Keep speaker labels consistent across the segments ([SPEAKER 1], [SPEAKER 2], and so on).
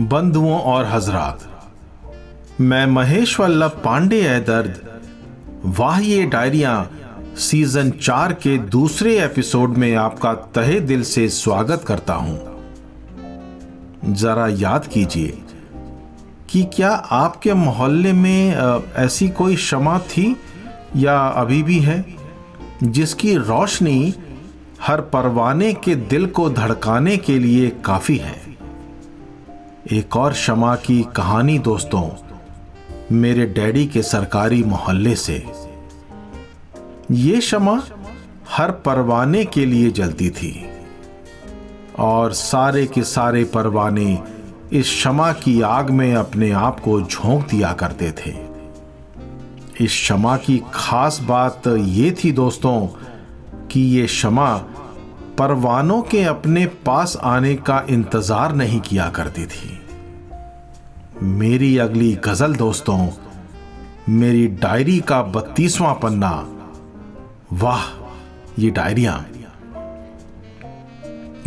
[SPEAKER 1] बंधुओं और हजरात, मैं महेश वल्लभ पांडे है दर्द, वाह ये डायरिया सीज़न चार के दूसरे एपिसोड में आपका तहे दिल से स्वागत करता हूँ। जरा याद कीजिए कि क्या आपके मोहल्ले में ऐसी कोई क्षमा थी या अभी भी है, जिसकी रोशनी हर परवाने के दिल को धड़काने के लिए काफ़ी है? एक और क्षमा की कहानी दोस्तों, मेरे डैडी के सरकारी मोहल्ले से। ये क्षमा हर परवाने के लिए जलती थी और सारे के सारे परवाने इस क्षमा की आग में अपने आप को झोंक दिया करते थे। इस क्षमा की खास बात ये थी दोस्तों कि ये क्षमा परवानों के अपने पास आने का इंतज़ार नहीं किया करती थी। मेरी अगली गज़ल दोस्तों, मेरी डायरी का बत्तीसवां पन्ना। वाह, ये डायरिया।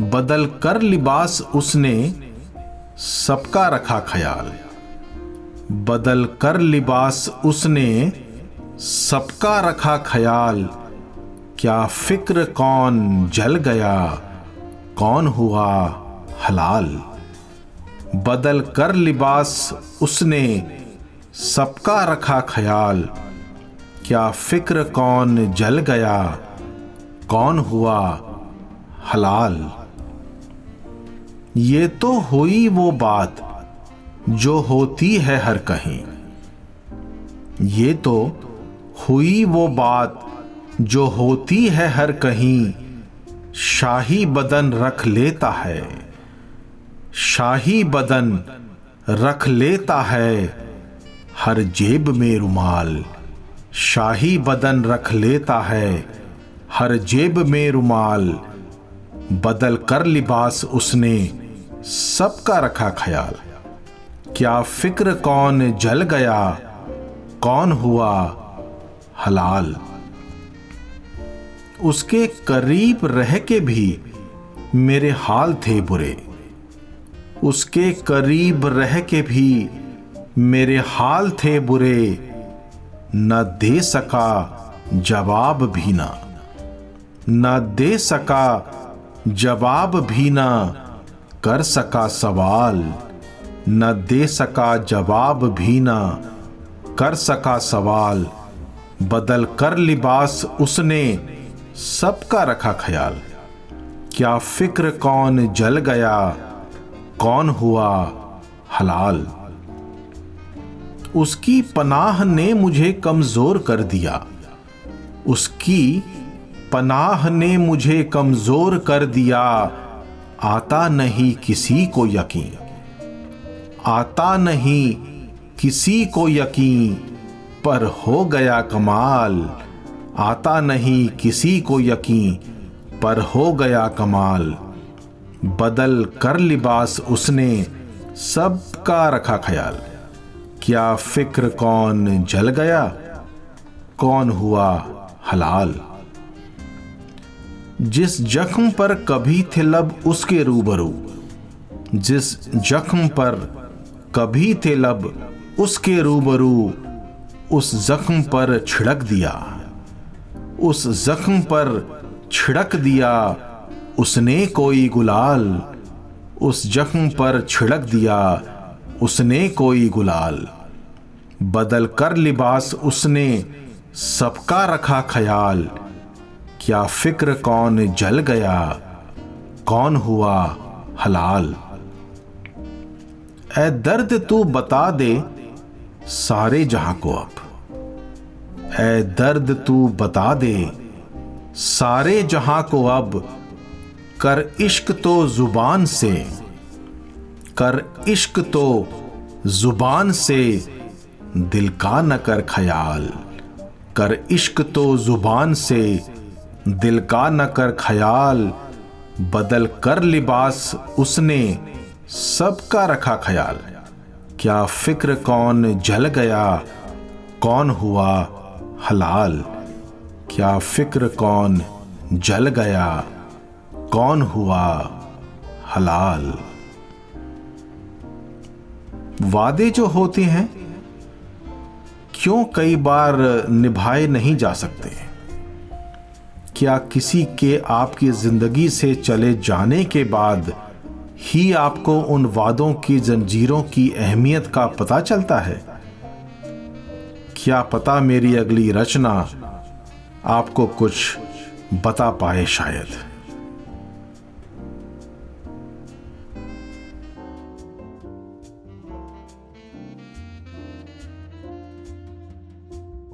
[SPEAKER 1] बदल कर लिबास उसने, सबका रखा ख्याल। बदल कर लिबास उसने, सबका रखा ख्याल। क्या फ़िक्र कौन जल गया? कौन हुआ हलाल? बदल कर लिबास उसने, सबका रखा ख्याल। क्या फ़िक्र कौन जल गया? कौन हुआ हलाल? ये तो हुई वो बात जो होती है हर कहीं। ये तो हुई वो बात जो होती है हर कहीं, शाही बदन रख लेता है। शाही बदन रख लेता है, हर जेब में रुमाल। शाही बदन रख लेता है, हर जेब में रुमाल। बदल कर लिबास उसने, सबका रखा ख्याल। क्या फ़िक्र कौन जल गया, कौन हुआ हलाल। उसके करीब रह के भी मेरे हाल थे बुरे। उसके करीब रह के भी मेरे हाल थे बुरे। न दे सका जवाब भी ना। न दे सका जवाब भी ना। कर सका सवाल। न दे सका जवाब भी ना। कर सका सवाल। बदल कर लिबास उसने सबका रखा ख्याल। क्या फ़िक्र कौन जल गया, कौन हुआ हलाल। उसकी पनाह ने मुझे कमज़ोर कर दिया। उसकी पनाह ने मुझे कमज़ोर कर दिया। आता नहीं किसी को यकीन। आता नहीं किसी को यकीन। पर हो गया कमाल। आता नहीं किसी को यकीन, पर हो गया कमाल। बदल कर लिबास उसने सबका रखा ख्याल। क्या फ़िक्र कौन जल गया? कौन हुआ हलाल? जिस जख्म पर कभी थे लब, उसके रूबरू। जिस जख्म पर कभी थे लब, उसके रूबरू। उस जख्म पर छिड़क दिया। उस जख्म पर छिड़क दिया, उसने कोई गुलाल। उस जख्म पर छिड़क दिया, उसने कोई गुलाल। बदल कर लिबास उसने, सबका रखा ख्याल। क्या फ़िक्र कौन जल गया, कौन हुआ हलाल। ए दर्द तू बता दे सारे जहाँ को अब। ए दर्द तू बता दे। सारे जहाँ को अब, कर इश्क तो ज़ुबान से। कर इश्क तो ज़ुबान से, दिल का न कर ख्याल। कर इश्क तो ज़ुबान से, दिल का न कर ख्याल। बदल कर लिबास उसने सबका रखा ख्याल। क्या फ़िक्र कौन जल गया, कौन हुआ हलाल, क्या फ़िक्र कौन जल गया? कौन हुआ हलाल? वादे जो होते हैं, क्यों कई बार निभाए नहीं जा सकते? क्या किसी के आपकी ज़िंदगी से चले जाने के बाद ही आपको उन वादों की जंजीरों की अहमियत का पता चलता है? क्या पता मेरी अगली रचना आपको कुछ बता पाए शायद।